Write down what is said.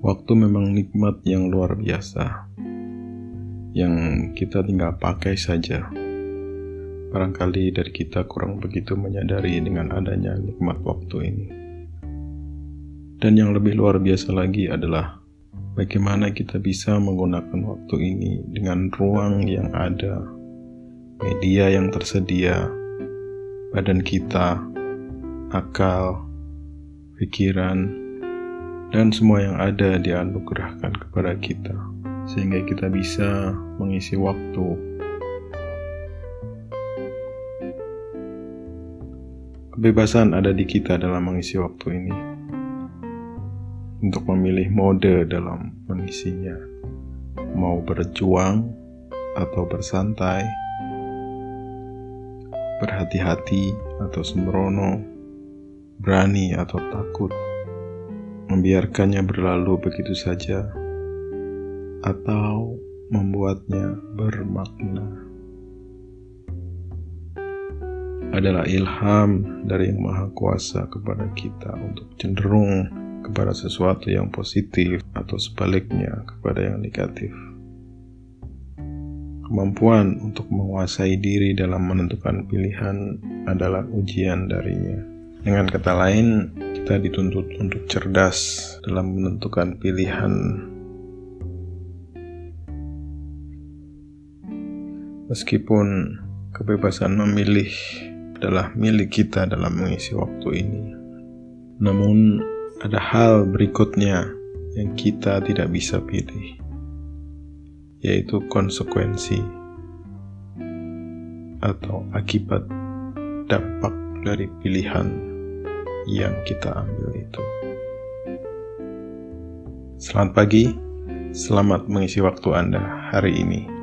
Waktu memang nikmat yang luar biasa, yang kita tinggal pakai saja. Barangkali dari kita kurang begitu menyadari dengan adanya nikmat waktu ini. Dan yang lebih luar biasa lagi adalah bagaimana kita bisa menggunakan waktu ini dengan ruang yang ada, media yang tersedia, badan kita, akal, pikiran, dan semua yang ada dianugerahkan kepada kita, sehingga kita bisa mengisi waktu. Kebebasan ada di kita dalam mengisi waktu ini, untuk memilih mode dalam mengisinya, mau berjuang atau bersantai, berhati-hati atau sembrono, berani atau takut membiarkannya berlalu begitu saja, atau membuatnya bermakna. Adalah ilham dari Yang Maha Kuasa kepada kita untuk cenderung kepada sesuatu yang positif atau sebaliknya kepada yang negatif. Kemampuan untuk menguasai diri dalam menentukan pilihan adalah ujian darinya. Dengan kata lain, kita dituntut untuk cerdas dalam menentukan pilihan. Meskipun kebebasan memilih adalah milik kita dalam mengisi waktu ini, namun ada hal berikutnya yang kita tidak bisa pilih, yaitu konsekuensi atau akibat dampak dari pilihan yang kita ambil itu. Selamat pagi, selamat mengisi waktu Anda hari ini.